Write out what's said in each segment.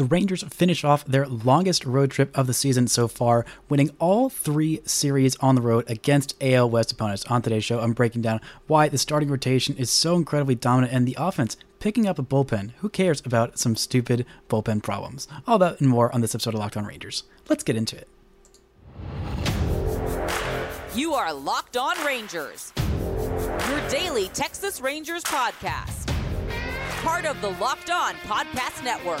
the Rangers finish off their longest road trip of the season so far, winning all three series on the road against AL West opponents. On today's show, I'm breaking down why the starting rotation is so incredibly dominant and the offense picking up a bullpen. Who cares about some stupid bullpen problems? All that and more on this episode of Locked On Rangers. Let's get into it. You are Locked On Rangers, your daily Texas Rangers podcast. Part of the Locked On Podcast Network.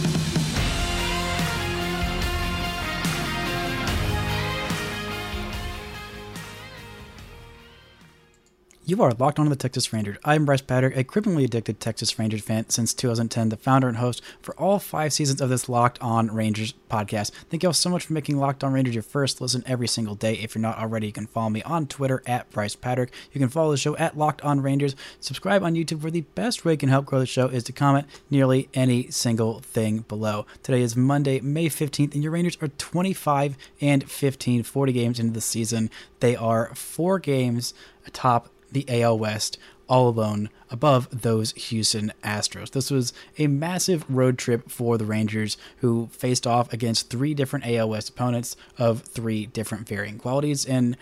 You are locked on to the Texas Rangers. I'm Brice Paterik, a criminally addicted Texas Rangers fan since 2010, the founder and host for all five seasons of this Locked On Rangers podcast. Thank you all so much for making Locked On Rangers your first listen every single day. If you're not already, you can follow me on Twitter at Brice Paterik. You can follow the show at Locked On Rangers. Subscribe on YouTube, where the best way you can help grow the show is to comment nearly any single thing below. Today is Monday, May 15th, and your Rangers are 25 and 15, 40 games into the season. They are four games atop the AL West all alone above those Houston Astros. This was a massive road trip for the Rangers, who faced off against three different AL West opponents of three different varying qualities and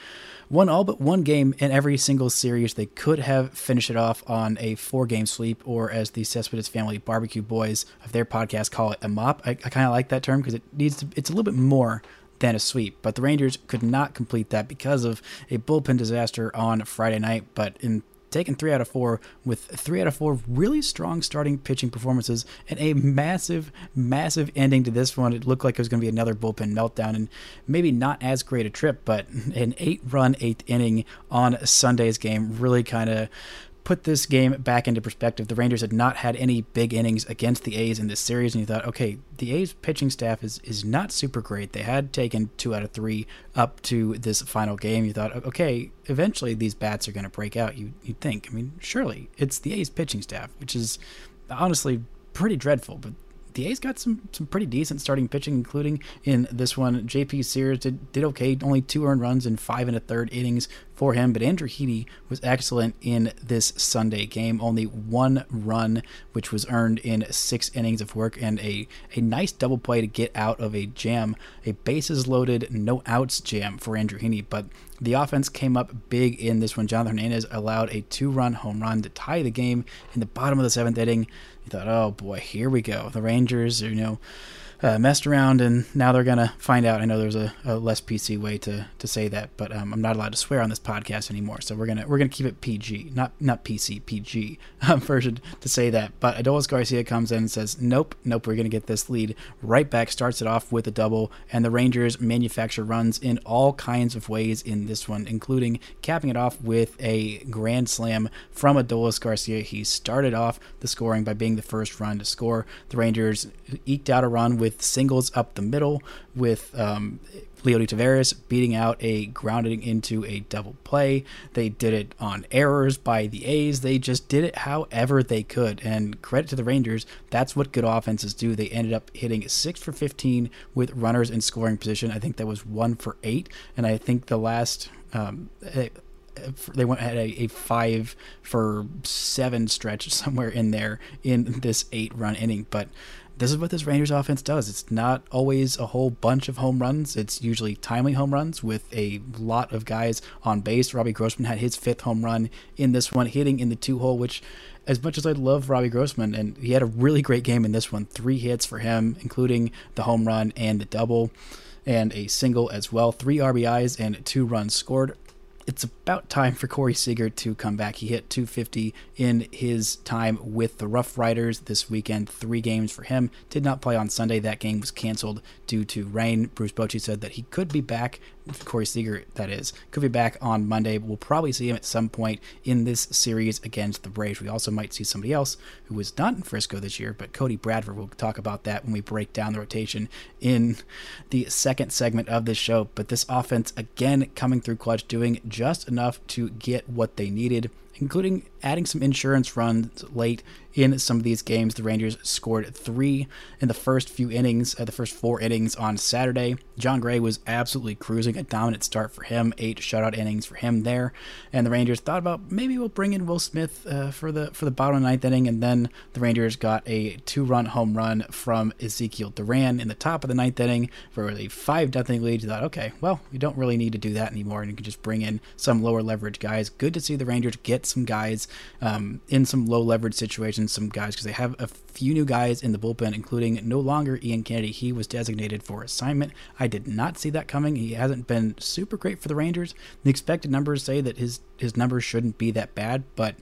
won all but one game in every single series. They could have finished it off on a four game sweep, or as the Cespedes family barbecue boys of their podcast call it, a mop. I, I kind of like that term because it needs to, it's a little bit more than a sweep. But the Rangers could not complete that because of a bullpen disaster on Friday night. But in taking three out of four with three out of four really strong starting pitching performances and a massive, massive ending to this one. It looked like it was going to be another bullpen meltdown and maybe not as great a trip, but an eight run eighth inning on Sunday's game really kind of put this game back into perspective, the Rangers had not had any big innings against the A's in this series, and you thought, okay, the A's pitching staff is is not super great. They had taken two out of three up to this final game. You thought, okay, eventually these bats are going to break out. You you think? I mean, surely it's the A's pitching staff, which is honestly pretty dreadful, but the A's got some some pretty decent starting pitching, including in this one. J.P. Sears did, did okay, only two earned runs in five and a third innings for him, but Andrew Heaney was excellent in this Sunday game. Only one run, which was earned in six innings of work, and a, a nice double play to get out of a jam, a bases loaded, no outs jam for Andrew Heaney. But the offense came up big in this one. Jonathan Hernandez allowed a two run home run to tie the game in the bottom of the seventh inning. Thought, oh boy, here we go. The Rangers, you know, uh, messed around and now they're gonna find out. I know there's a, a less PC way to, to say that, but um, I'm not allowed to swear on this podcast anymore. So we're gonna we're gonna keep it PG, not not PC, PG um, version to say that. But Adolis Garcia comes in and says, "Nope, nope, we're gonna get this lead right back." Starts it off with a double, and the Rangers manufacture runs in all kinds of ways in this one, including capping it off with a grand slam from Adolis Garcia. He started off the scoring by being the first run to score. The Rangers eked out a run with with singles up the middle, with um, Leody Taveras beating out a grounding into a double play. They did it on errors by the A's. They just did it however they could. And credit to the Rangers, that's what good offenses do. They ended up hitting 6 for 15 with runners in scoring position. I think that was 1 for 8. And I think the last. Um, they went had a, a, five for seven stretch somewhere in there in this eight run inning. But this is what this Rangers offense does. It's not always a whole bunch of home runs. It's usually timely home runs with a lot of guys on base. Robbie Grossman had his fifth home run in this one, hitting in the two hole, which as much as I love Robbie Grossman, and he had a really great game in this one, three hits for him, including the home run and the double, and a single as well. Three RBIs and two runs scored it's about time for Corey Seager to come back. He hit 250 in his time with the Rough Riders this weekend. Three games for him. Did not play on Sunday. That game was canceled due to rain. Bruce Bochy said that he could be back Corey Seager, that is, could be back on Monday. We'll probably see him at some point in this series against the Braves. We also might see somebody else who was not in Frisco this year, but Cody Bradford. We'll talk about that when we break down the rotation in the second segment of this show. But this offense, again, coming through clutch, doing just enough to get what they needed including adding some insurance runs late in some of these games. The Rangers scored three in the first few innings, uh, the first four innings on Saturday. Jon Gray was absolutely cruising, a dominant start for him, eight shutout innings for him there. And the Rangers thought about maybe we'll bring in Will Smith uh, for the for the bottom of the ninth inning, and then the Rangers got a two-run home run from Ezekiel Duran in the top of the ninth inning for a five nothing lead. You thought, okay, well, we don't really need to do that anymore, and you can just bring in some lower leverage guys. Good to see the Rangers get some guys um, in some low leverage situations, some guys because they have a few new guys in the bullpen, including no longer Ian Kennedy. He was designated for assignment. I did not see that coming. He hasn't been super great for the Rangers. The expected numbers say that his his numbers shouldn't be that bad, but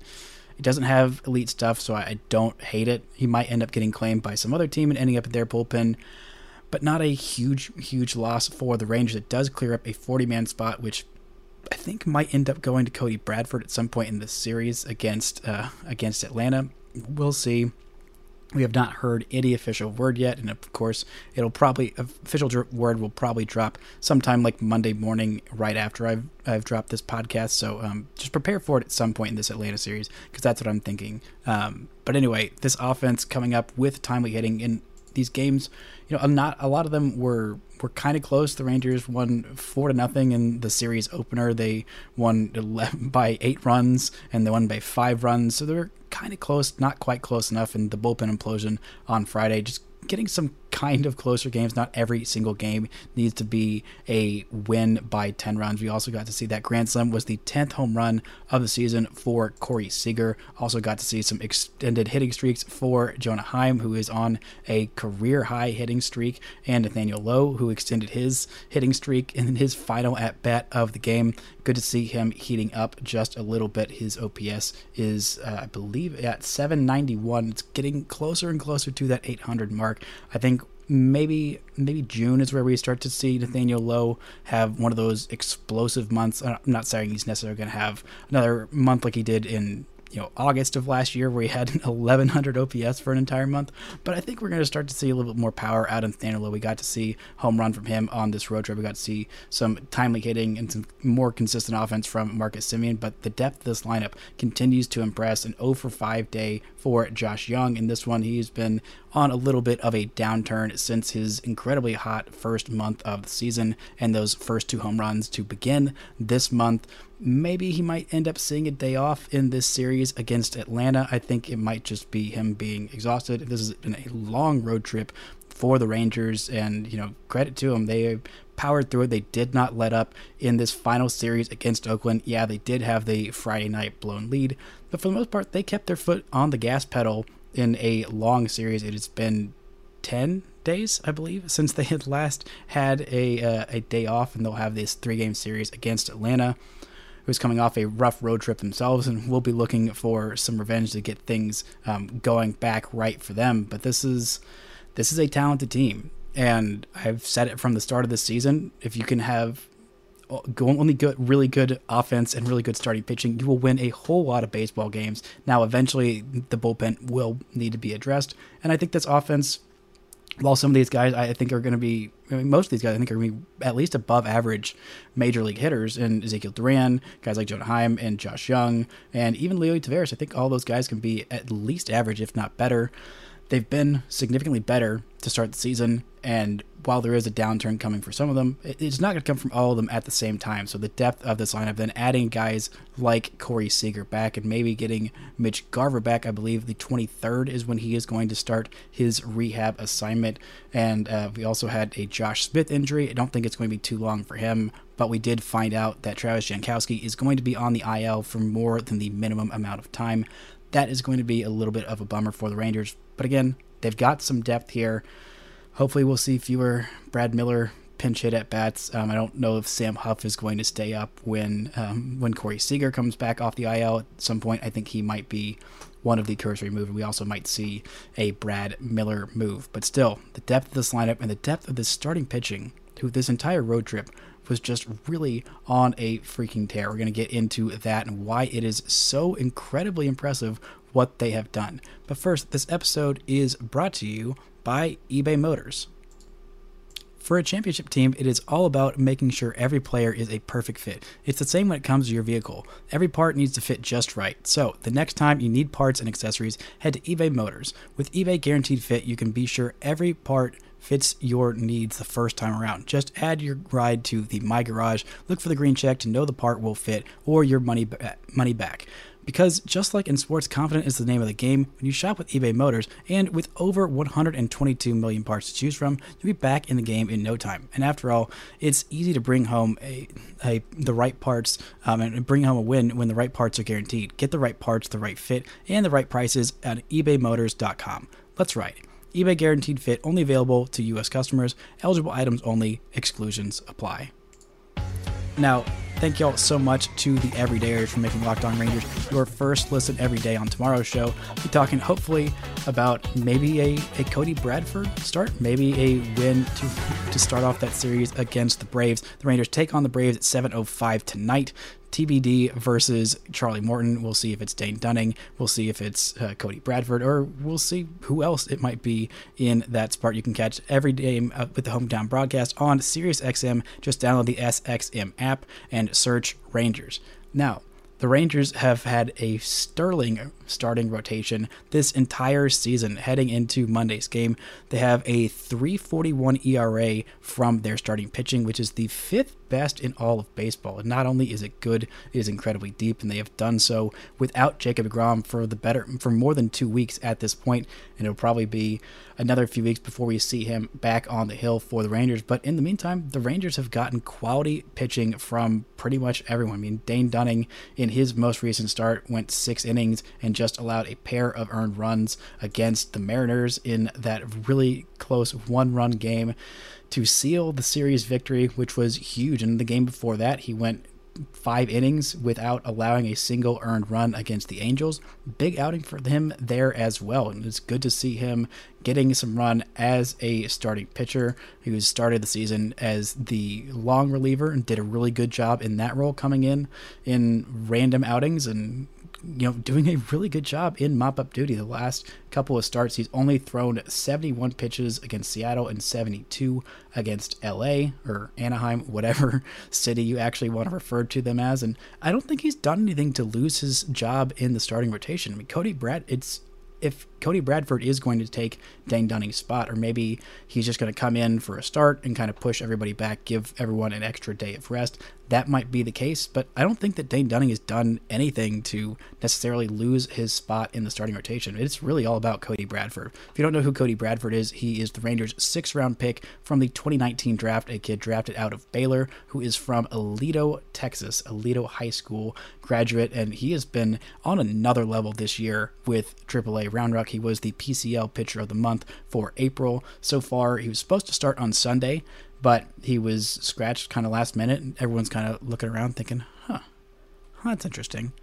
he doesn't have elite stuff, so I don't hate it. He might end up getting claimed by some other team and ending up at their bullpen, but not a huge, huge loss for the Rangers. It does clear up a 40 man spot, which I think might end up going to Cody Bradford at some point in this series against uh, against Atlanta. We'll see. We have not heard any official word yet, and of course, it'll probably official word will probably drop sometime like Monday morning, right after I've I've dropped this podcast. So um, just prepare for it at some point in this Atlanta series because that's what I'm thinking. Um, but anyway, this offense coming up with timely hitting in these games, you know, not a lot of them were were kind of close. The Rangers won four to nothing in the series opener. They won 11, by eight runs, and they won by five runs. So they were kind of close, not quite close enough. And the bullpen implosion on Friday just getting some kind of closer games. Not every single game needs to be a win by 10 runs. We also got to see that Grand Slam was the 10th home run of the season for Corey Seager. Also got to see some extended hitting streaks for Jonah Heim, who is on a career high hitting streak, and Nathaniel Lowe, who extended his hitting streak in his final at bat of the game. Good to see him heating up just a little bit. His OPS is, uh, I believe, at 791. It's getting closer and closer to that 800 mark. I think maybe maybe June is where we start to see Nathaniel Lowe have one of those explosive months. I'm not saying he's necessarily going to have another month like he did in you know August of last year where he had 1100 OPS for an entire month. But I think we're going to start to see a little bit more power out of Nathaniel. We got to see home run from him on this road trip. We got to see some timely hitting and some more consistent offense from Marcus Semien. But the depth of this lineup continues to impress. An 0 for 5 day for Josh Jung In this one, he's been on a little bit of a downturn since his incredibly hot first month of the season and those first two home runs to begin this month. Maybe he might end up seeing a day off in this series against Atlanta. I think it might just be him being exhausted. This has been a long road trip for the Rangers, and you know, credit to them. They powered through it. They did not let up in this final series against Oakland. Yeah, they did have the Friday night blown lead, but for the most part, they kept their foot on the gas pedal in a long series. It has been 10 days, I believe, since they had last had a, uh, a day off, and they'll have this three game series against Atlanta who's coming off a rough road trip themselves and will be looking for some revenge to get things um, going back right for them. But this is this is a talented team, and I've said it from the start of the season. If you can have only good, really good offense and really good starting pitching, you will win a whole lot of baseball games. Now, eventually, the bullpen will need to be addressed, and I think this offense while some of these guys I think are going to be, I mean, most of these guys I think are going to be at least above average major league hitters, and Ezekiel Duran, guys like Jonah Heim and Josh Jung, and even Leo Taveras, I think all those guys can be at least average, if not better. They've been significantly better to start the season, and while there is a downturn coming for some of them, it's not going to come from all of them at the same time. So the depth of this lineup, then adding guys like Corey Seager back, and maybe getting Mitch Garver back. I believe the 23rd is when he is going to start his rehab assignment. And uh, we also had a Josh Smith injury. I don't think it's going to be too long for him, but we did find out that Travis Jankowski is going to be on the IL for more than the minimum amount of time. That is going to be a little bit of a bummer for the Rangers. But again, they've got some depth here hopefully we'll see fewer Brad Miller pinch hit at bats. Um, I don't know if Sam Huff is going to stay up when um, when Corey Seager comes back off the IL at some point. I think he might be one of the cursory move. We also might see a Brad Miller move. But still, the depth of this lineup and the depth of this starting pitching through this entire road trip was just really on a freaking tear. We're going to get into that and why it is so incredibly impressive what they have done. But first, this episode is brought to you by eBay Motors. For a championship team, it is all about making sure every player is a perfect fit. It's the same when it comes to your vehicle. Every part needs to fit just right. So, the next time you need parts and accessories, head to eBay Motors. With eBay Guaranteed Fit, you can be sure every part fits your needs the first time around. Just add your ride to the My Garage, look for the green check to know the part will fit, or your money, money back. Because just like in sports, confident is the name of the game. When you shop with eBay Motors, and with over 122 million parts to choose from, you'll be back in the game in no time. And after all, it's easy to bring home a, a the right parts um, and bring home a win when the right parts are guaranteed. Get the right parts, the right fit, and the right prices at ebaymotors.com. Let's ride. eBay Guaranteed Fit only available to U.S. customers. Eligible items only. Exclusions apply. Now, thank y'all so much to the Everydayers for making Locked On Rangers your first listen every day on tomorrow's show. We'll be talking hopefully about maybe a, a Cody Bradford start, maybe a win to to start off that series against the Braves. The Rangers take on the Braves at 7:05 tonight. TBD versus Charlie Morton. We'll see if it's Dane Dunning. We'll see if it's uh, Cody Bradford, or we'll see who else it might be in that spot. You can catch every game uh, with the hometown broadcast on SiriusXM. Just download the SXM app and search Rangers. Now, the Rangers have had a sterling starting rotation this entire season heading into Monday's game. They have a 341 ERA from their starting pitching, which is the fifth best in all of baseball. And not only is it good, it is incredibly deep, and they have done so without Jacob DeGrom for the better for more than two weeks at this point, and it'll probably be another few weeks before we see him back on the hill for the Rangers. But in the meantime, the Rangers have gotten quality pitching from pretty much everyone. I mean, Dane Dunning in his most recent start went six innings and just allowed a pair of earned runs against the Mariners in that really close one run game to seal the series victory, which was huge. And the game before that, he went five innings without allowing a single earned run against the Angels. Big outing for him there as well. And it's good to see him getting some run as a starting pitcher. He started the season as the long reliever and did a really good job in that role coming in in random outings and you know, doing a really good job in mop up duty. The last couple of starts, he's only thrown 71 pitches against Seattle and 72 against LA or Anaheim, whatever city you actually want to refer to them as. And I don't think he's done anything to lose his job in the starting rotation. I mean, Cody Brad, it's if Cody Bradford is going to take Dane Dunning's spot, or maybe he's just going to come in for a start and kind of push everybody back, give everyone an extra day of rest, that might be the case. But I don't think that Dane Dunning has done anything to necessarily lose his spot in the starting rotation. It's really all about Cody Bradford. If you don't know who Cody Bradford is, he is the Rangers' sixth round pick from the 2019 draft, a kid drafted out of Baylor who is from Aledo, Texas, Aledo High School graduate, and he has been on another level this year with AAA Round Rock. He was the PCL Pitcher of the Month for April. So far, he was supposed to start on Sunday, but he was scratched kind of last minute. And everyone's kind of looking around thinking, huh, that's interesting.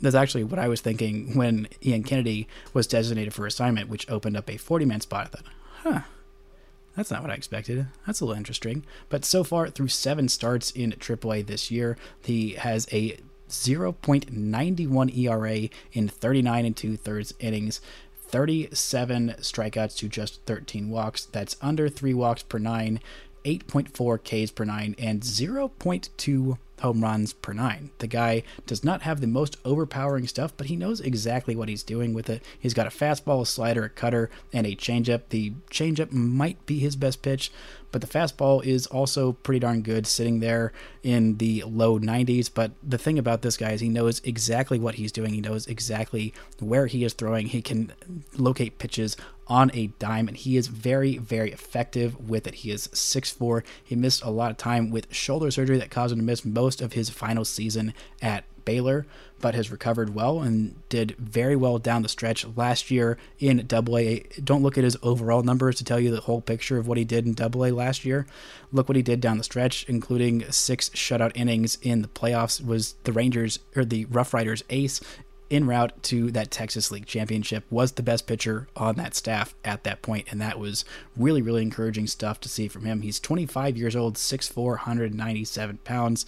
That's actually what I was thinking when Ian Kennedy was designated for assignment, which opened up a 40 man spot. I thought, huh, that's not what I expected. That's a little interesting. But so far, through seven starts in AAA this year, he has a 0.91 ERA in 39 and two thirds innings, 37 strikeouts to just 13 walks. That's under three walks per nine, 8.4 Ks per nine, and 0.2 home runs per nine. The guy does not have the most overpowering stuff, but he knows exactly what he's doing with it. He's got a fastball, a slider, a cutter, and a changeup. The changeup might be his best pitch, but the fastball is also pretty darn good, sitting there in the low 90s. But the thing about this guy is he knows exactly what he's doing. He knows exactly where he is throwing. He can locate pitches on a dime, and he is very, very effective with it. He is 6'4. He missed a lot of time with shoulder surgery that caused him to miss most of his final season at Baylor, but has recovered well and did very well down the stretch last year in Double A. Don't look at his overall numbers to tell you the whole picture of what he did in Double A last year. Look what he did down the stretch, including six shutout innings in the playoffs. Was the Rangers or the Rough Riders ace en route to that Texas League championship, was the best pitcher on that staff at that point, and that was really, really encouraging stuff to see from him. He's 25 years old, 6'4, 197 pounds.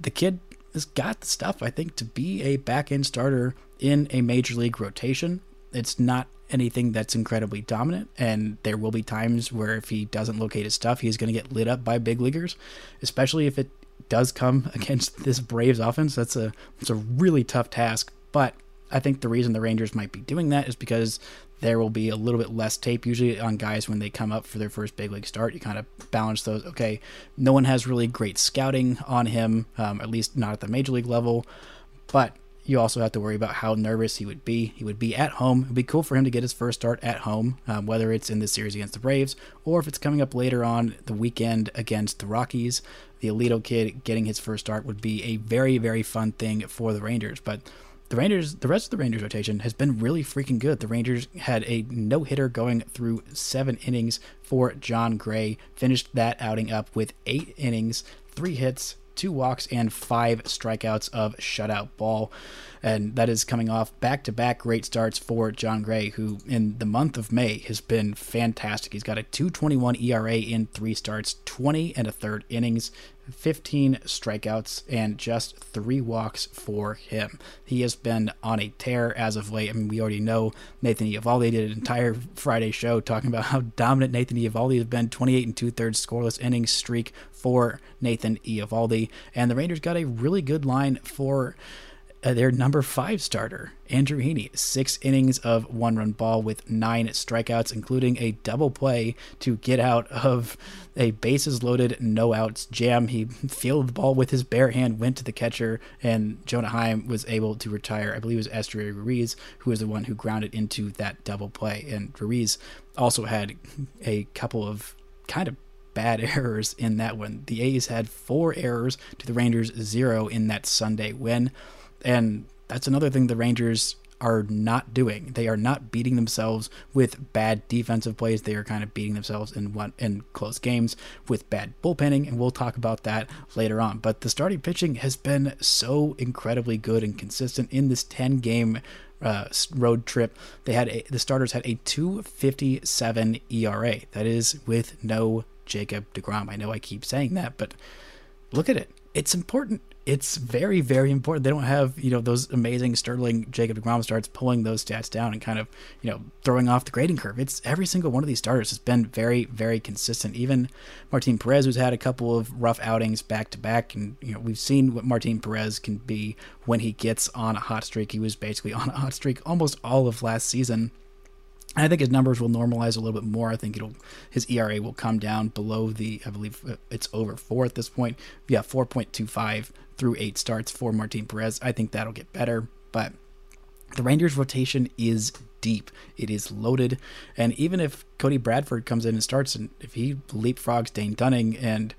The kid has got the stuff, I think, to be a back end starter in a major league rotation. It's not anything that's incredibly dominant, and there will be times where if he doesn't locate his stuff, he's going to get lit up by big leaguers, especially if it does come against this Braves offense. That's a it's a really tough task, but I think the reason the Rangers might be doing that is because there will be a little bit less tape usually on guys when they come up for their first big league start. You kind of balance those. Okay, no one has really great scouting on him, um, at least not at the major league level, but you also have to worry about how nervous he would be. He would be at home. It would be cool for him to get his first start at home, um, whether it's in this series against the Braves or if it's coming up later on the weekend against the Rockies. The Aledo kid getting his first start would be a very, very fun thing for the Rangers. But the Rangers, the rest of the Rangers rotation has been really freaking good. The Rangers had a no hitter going through seven innings for Jon Gray, finished that outing up with eight innings, three hits, two walks, and five strikeouts of shutout ball. And that is coming off back to back great starts for Jon Gray, who in the month of May has been fantastic. He's got a 221 ERA in three starts, 20 and a third innings, 15 strikeouts, and just three walks for him. He has been on a tear as of late. I mean, we already know Nathan Eovaldi did an entire Friday show talking about how dominant Nathan Eovaldi has been 28 and two thirds scoreless innings streak for Nathan Eovaldi. And the Rangers got a really good line for uh, their number five starter, Andrew Heaney. Six innings of one run ball with nine strikeouts, including a double play to get out of a bases loaded, no outs jam. He fielded the ball with his bare hand, went to the catcher, and Jonah Heim was able to retire. I believe it was Esteury Ruiz who was the one who grounded into that double play. And Ruiz also had a couple of kind of bad errors in that one. The A's had four errors to the Rangers, zero in that Sunday win. And that's another thing the Rangers are not doing. They are not beating themselves with bad defensive plays. They are kind of beating themselves in one in close games with bad bullpenning, and we'll talk about that later on. But the starting pitching has been so incredibly good and consistent in this 10 game uh, road trip. They had a, the starters had a 257 ERA. That is with no Jacob DeGrom. I know I keep saying that, but look at it. It's important it's very, very important. They don't have, you know, those amazing Sterling Jacob DeGrom starts pulling those stats down and kind of, you know, throwing off the grading curve. It's every single one of these starters has been very, very consistent. Even Martin Perez, who's had a couple of rough outings back to back, and you know, we've seen what Martin Perez can be when he gets on a hot streak. He was basically on a hot streak almost all of last season. I think his numbers will normalize a little bit more. I think it'll his ERA will come down below the I believe uh, it's over four at this point. Yeah, four point two five through eight starts for Martin Perez. I think that'll get better, but the Rangers rotation is deep. It is loaded, and even if Cody Bradford comes in and starts, and if he leapfrogs Dane Dunning and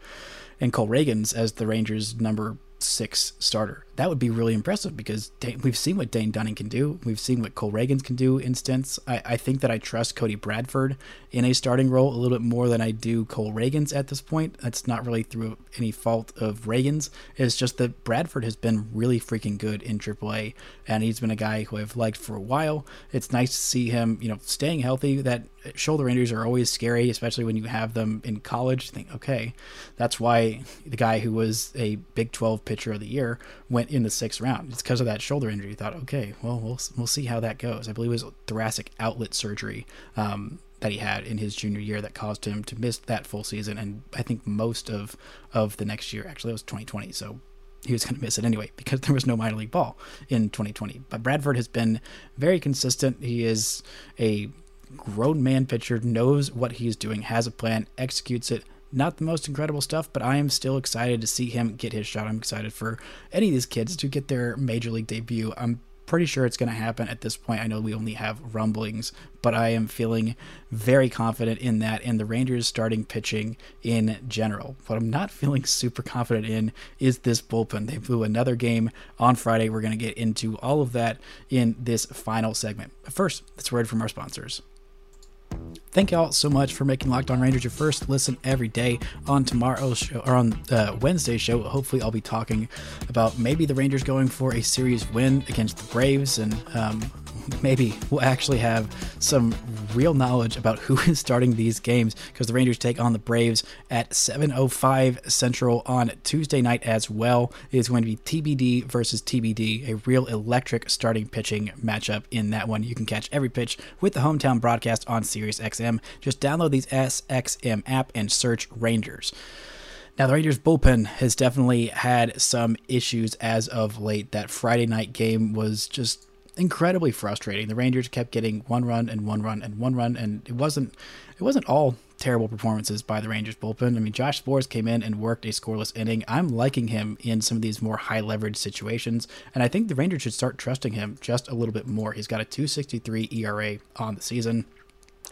and Cole Ragans as the Rangers' number six starter. That would be really impressive because Dane, we've seen what Dane Dunning can do. We've seen what Cole Ragans can do instance. I, I, think that I trust Cody Bradford in a starting role a little bit more than I do Cole Ragans at this point. That's not really through any fault of Ragans. It's just that Bradford has been really freaking good in AAA, and he's been a guy who I've liked for a while. It's nice to see him, you know, staying healthy. That shoulder injuries are always scary, especially when you have them in college. You think, okay, that's why the guy who was a Big 12 pitcher of the year went in the sixth round. It's because of that shoulder injury. You thought, okay, well, we'll we'll see how that goes. I believe it was thoracic outlet surgery um, that he had in his junior year that caused him to miss that full season, and I think most of of the next year. Actually, it was 2020, so he was going to miss it anyway because there was no minor league ball in 2020. But Bradford has been very consistent. He is a grown man pitcher, knows what he's doing, has a plan, executes it. Not the most incredible stuff, but I am still excited to see him get his shot. I'm excited for any of these kids to get their major league debut. I'm pretty sure it's going to happen at this point. I know we only have rumblings, but I am feeling very confident in that and the Rangers starting pitching in general. What I'm not feeling super confident in is this bullpen. They blew another game on Friday. We're going to get into all of that in this final segment. But first, let's word from our sponsors. Thank y'all so much for making Locked On Rangers your first listen every day. On tomorrow's show or on uh, Wednesday's show, hopefully I'll be talking about maybe the Rangers going for a series win against the Braves and um, maybe we'll actually have some real knowledge about who is starting these games because the Rangers take on the Braves at 7:05 Central on Tuesday night as well. It is going to be TBD versus TBD, a real electric starting pitching matchup in that one. You can catch every pitch with the hometown broadcast on SiriusXM. Just download these SXM app and search Rangers. Now, the Rangers bullpen has definitely had some issues as of late. That Friday night game was just incredibly frustrating. The Rangers kept getting one run and one run and one run, and it wasn't it wasn't all terrible performances by the Rangers bullpen. I mean, Josh Sborz came in and worked a scoreless inning. I'm liking him in some of these more high leverage situations, and I think the Rangers should start trusting him just a little bit more. He's got a 263 ERA on the season.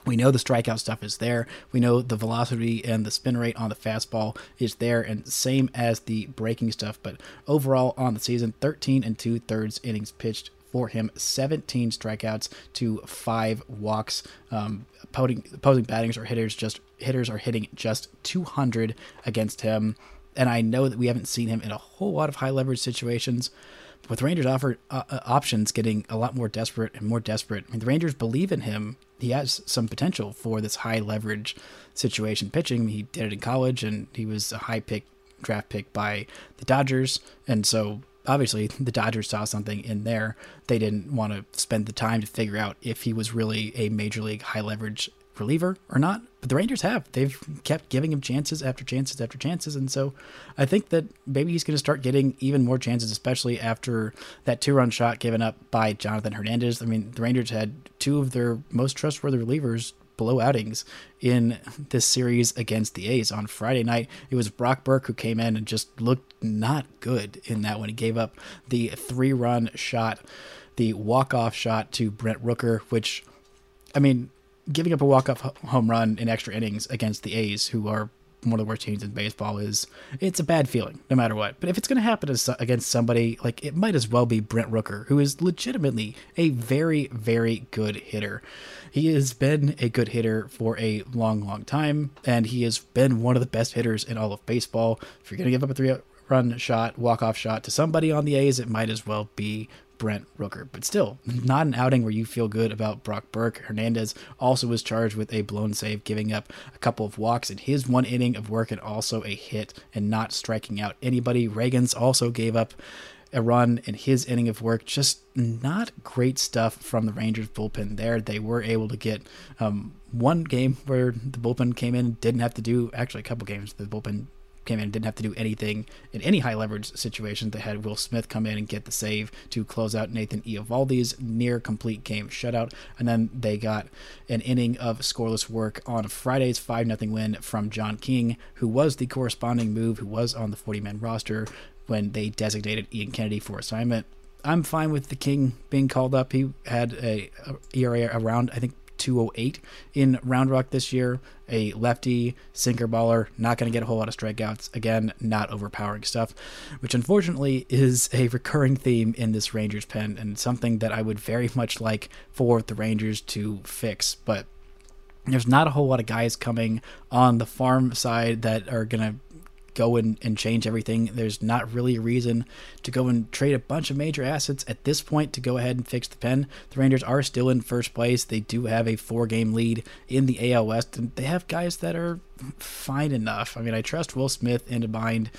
We know the strikeout stuff is there. We know the velocity and the spin rate on the fastball is there, and same as the breaking stuff. But overall on the season, 13 and two thirds innings pitched for him, 17 strikeouts to five walks. Um, opposing, opposing battings or hitters just hitters are hitting just 200 against him, and I know that we haven't seen him in a whole lot of high leverage situations with Rangers offered uh, uh, options getting a lot more desperate and more desperate. I mean, the Rangers believe in him. He has some potential for this high leverage situation pitching. He did it in college, and he was a high pick draft pick by the Dodgers, and so obviously the Dodgers saw something in there. They didn't want to spend the time to figure out if he was really a major league high leverage reliever or not. But the Rangers have. They've kept giving him chances after chances after chances. And so I think that maybe he's going to start getting even more chances, especially after that two run shot given up by Jonathan Hernandez. I mean, the Rangers had two of their most trustworthy relievers below outings in this series against the A's. On Friday night, it was Brock Burke who came in and just looked not good in that one. He gave up the three run shot, the walk off shot to Brent Rooker, which, I mean, giving up a walk off home run in extra innings against the A's, who are one of the worst teams in baseball is it's a bad feeling no matter what. But if it's going to happen against somebody like it might as well be Brent Rooker, who is legitimately a very very good hitter. He has been a good hitter for a long long time and he has been one of the best hitters in all of baseball. If you're going to give up a three run shot, walk off shot to somebody on the A's, it might as well be Brent Rooker. But still, not an outing where you feel good about Brock Burke. Hernandez also was charged with a blown save, giving up a couple of walks in his one inning of work and also a hit and not striking out anybody. Ragans also gave up a run in his inning of work. Just not great stuff from the Rangers bullpen there. They were able to get um, one game where the bullpen came in, didn't have to do actually a couple games. The bullpen came in and didn't have to do anything in any high leverage situation. They had Will Smith come in and get the save to close out Nathan Eovaldi's near complete game shutout. And then they got an inning of scoreless work on Friday's 5 0 win from John King, who was the corresponding move, who was on the 40 man roster when they designated Ian Kennedy for assignment. I'm fine with the King being called up. He had a, a ERA around, I think, 208 in Round Rock this year. A lefty sinker baller, not going to get a whole lot of strikeouts. Again, not overpowering stuff, which unfortunately is a recurring theme in this Rangers pen and something that I would very much like for the Rangers to fix. But there's not a whole lot of guys coming on the farm side that are going to go and, and change everything. There's not really a reason to go and trade a bunch of major assets at this point to go ahead and fix the pen. The Rangers are still in first place. They do have a four game lead in the AL West, and they have guys that are fine enough. I mean, I trust Will Smith into bind.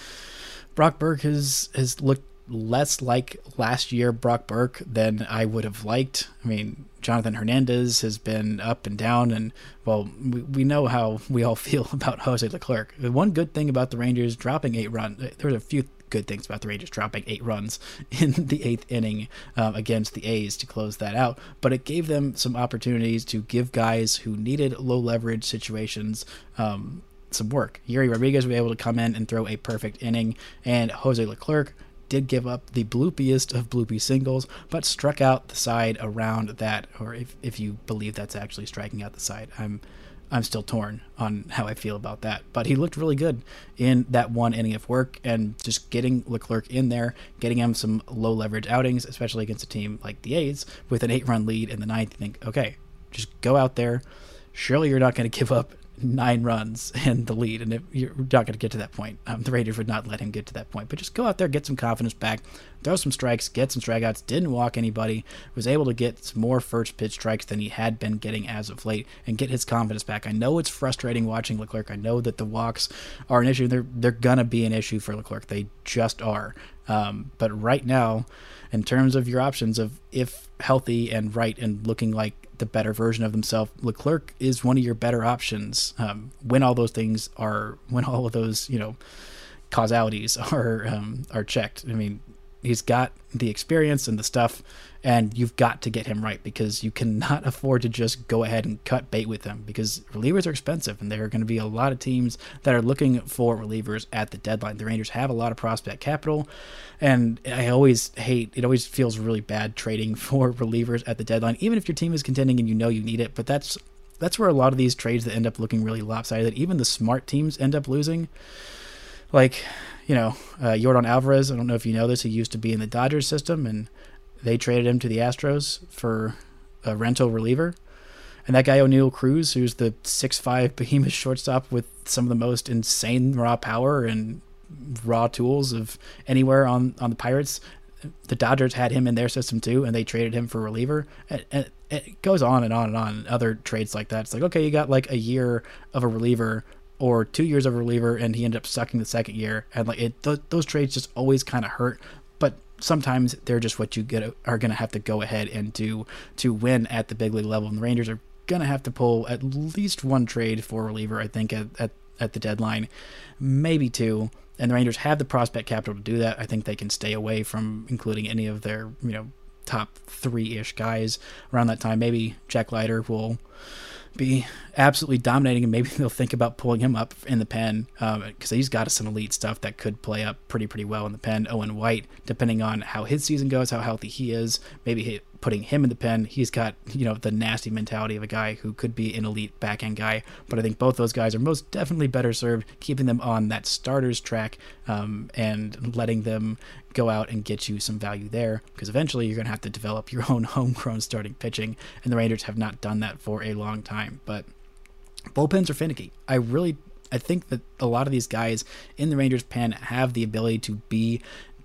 Brock Burke has has looked less like last year Brock Burke than I would have liked. I mean, Jonathan Hernandez has been up and down, and well, we, we know how we all feel about Jose Leclerc. The one good thing about the Rangers dropping eight runs, there's a few good things about the Rangers dropping eight runs in the eighth inning um, against the A's to close that out, but it gave them some opportunities to give guys who needed low leverage situations. Um, some work. Yerry Rodriguez was able to come in and throw a perfect inning, and Jose Leclerc did give up the bloopiest of bloopy singles, but struck out the side around that, or if, if you believe that's actually striking out the side. I'm I'm still torn on how I feel about that. But he looked really good in that one inning of work and just getting Leclerc in there, getting him some low leverage outings, especially against a team like the A's with an eight run lead in the ninth. You think, okay, just go out there. Surely you're not going to give up nine runs and the lead. And if you're not going to get to that point, um, the Raiders would not let him get to that point. But just go out there, get some confidence back, throw some strikes, get some strikeouts, didn't walk anybody, was able to get some more first pitch strikes than he had been getting as of late, and get his confidence back. I know it's frustrating watching Leclerc. I know that the walks are an issue. They're they're gonna be an issue for Leclerc. They just are. Um, but right now, in terms of your options of if healthy and right and looking like the better version of himself, Leclerc is one of your better options. Um, when all those things are, when all of those you know causalities are um, are checked. I mean, he's got the experience and the stuff, and you've got to get him right because you cannot afford to just go ahead and cut bait with him because relievers are expensive, and there are going to be a lot of teams that are looking for relievers at the deadline. The Rangers have a lot of prospect capital, and I always hate it. Always feels really bad trading for relievers at the deadline, even if your team is contending and you know you need it. But that's that's where a lot of these trades that end up looking really lopsided. Even the smart teams end up losing. Like you know, uh, Yordan Alvarez. I don't know if you know this. He used to be in the Dodgers system, and they traded him to the Astros for a rental reliever. And that guy Oneil Cruz, who's the six-five behemoth shortstop with some of the most insane raw power and raw tools of anywhere on on the Pirates, the Dodgers had him in their system too, and they traded him for reliever. And, and it goes on and on and on. Other trades like that. It's like okay, you got like a year of a reliever or two years of reliever and he ended up sucking the second year. And like it th- those trades just always kind of hurt but sometimes they're just what you get are going to have to go ahead and do to win at the big league level. And the rangers are going to have to pull at least one trade for reliever i think at, at, at the deadline maybe two. And the rangers have the prospect capital to do that. I think they can stay away from including any of their you know top three-ish guys around that time. Maybe jack leiter will be absolutely dominating, and maybe they'll think about pulling him up in the pen because um, he's got some elite stuff that could play up pretty pretty well in the pen. Owen White, depending on how his season goes, how healthy he is, maybe he, putting him in the pen, he's got you know the nasty mentality of a guy who could be an elite back end guy. But I think both those guys are most definitely better served keeping them on that starters track um, and letting them go out and get you some value there because eventually you're going to have to develop your own homegrown starting pitching, and the Rangers have not done that for a long time. But bullpens are finicky. I really I think that a lot of these guys in the Rangers pen have the ability to be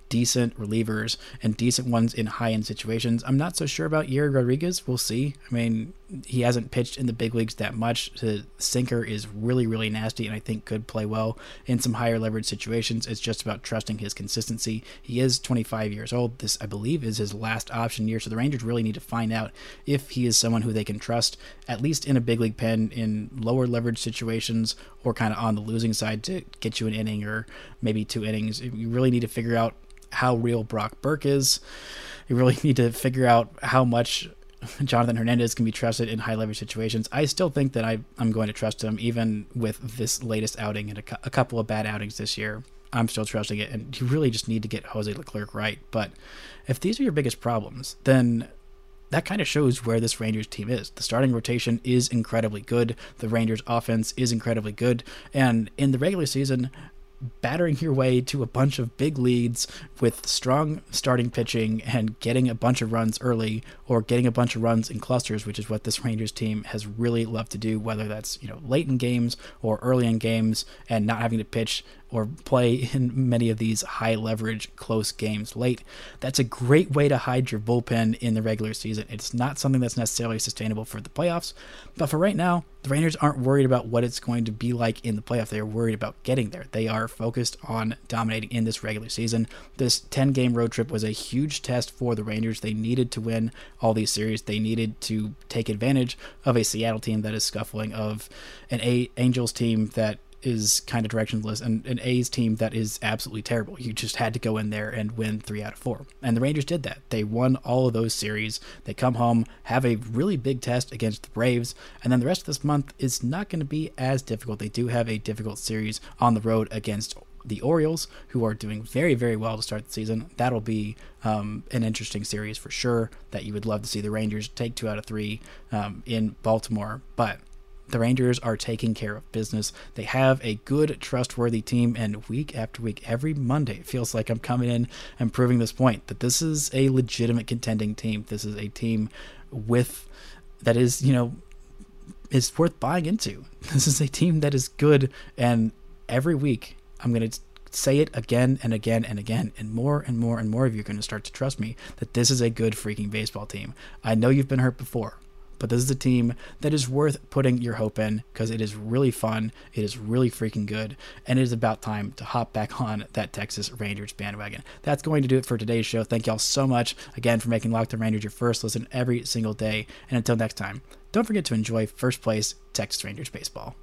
decent relievers and decent ones in high end situations. I'm not so sure about Yerry Rodriguez. We'll see. I mean, he hasn't pitched in the big leagues that much. The sinker is really, really nasty, and I think could play well in some higher leverage situations. It's just about trusting his consistency. He is 25 years old. This, I believe, is his last option year. So the Rangers really need to find out if he is someone who they can trust, at least in a big league pen in lower leverage situations or kind of on the losing side to get you an inning or maybe two innings. You really need to figure out how real Brock Burke is. You really need to figure out how much Jonathan Hernandez can be trusted in high leverage situations. I still think that I, I'm going to trust him, even with this latest outing and a, a couple of bad outings this year. I'm still trusting it, and you really just need to get Jose Leclerc right. But if these are your biggest problems, then that kind of shows where this Rangers team is. The starting rotation is incredibly good. The Rangers offense is incredibly good. And in the regular season, battering your way to a bunch of big leads with strong starting pitching and getting a bunch of runs early or getting a bunch of runs in clusters, which is what this Rangers team has really loved to do, whether that's, you know, late in games or early in games and not having to pitch or play in many of these high leverage close games late. That's a great way to hide your bullpen in the regular season. It's not something that's necessarily sustainable for the playoffs, but for right now, the Rangers aren't worried about what it's going to be like in the playoff. They are worried about getting there. They are focused on dominating in this regular season. This 10 game road trip was a huge test for the Rangers. They needed to win all these series. They needed to take advantage of a Seattle team that is scuffling, of an a- Angels team that is kind of directionless and an A's team that is absolutely terrible. You just had to go in there and win three out of four. And the Rangers did that. They won all of those series. They come home, have a really big test against the Braves, and then the rest of this month is not going to be as difficult. They do have a difficult series on the road against the Orioles, who are doing very, very well to start the season. That'll be um, an interesting series for sure that you would love to see the Rangers take two out of three um, in Baltimore. But the Rangers are taking care of business. They have a good, trustworthy team, and week after week, every Monday, it feels like I'm coming in and proving this point that this is a legitimate contending team. This is a team with that is, you know, is worth buying into. This is a team that is good, and every week I'm going to say it again and again and again, and more and more and more of you are going to start to trust me that this is a good freaking baseball team. I know you've been hurt before, but this is a team that is worth putting your hope in because it is really fun, it is really freaking good, and it is about time to hop back on that Texas Rangers bandwagon. That's going to do it for today's show. Thank y'all so much again for making Locked On Rangers your first listen every single day. And until next time, don't forget to enjoy first place Texas Rangers baseball.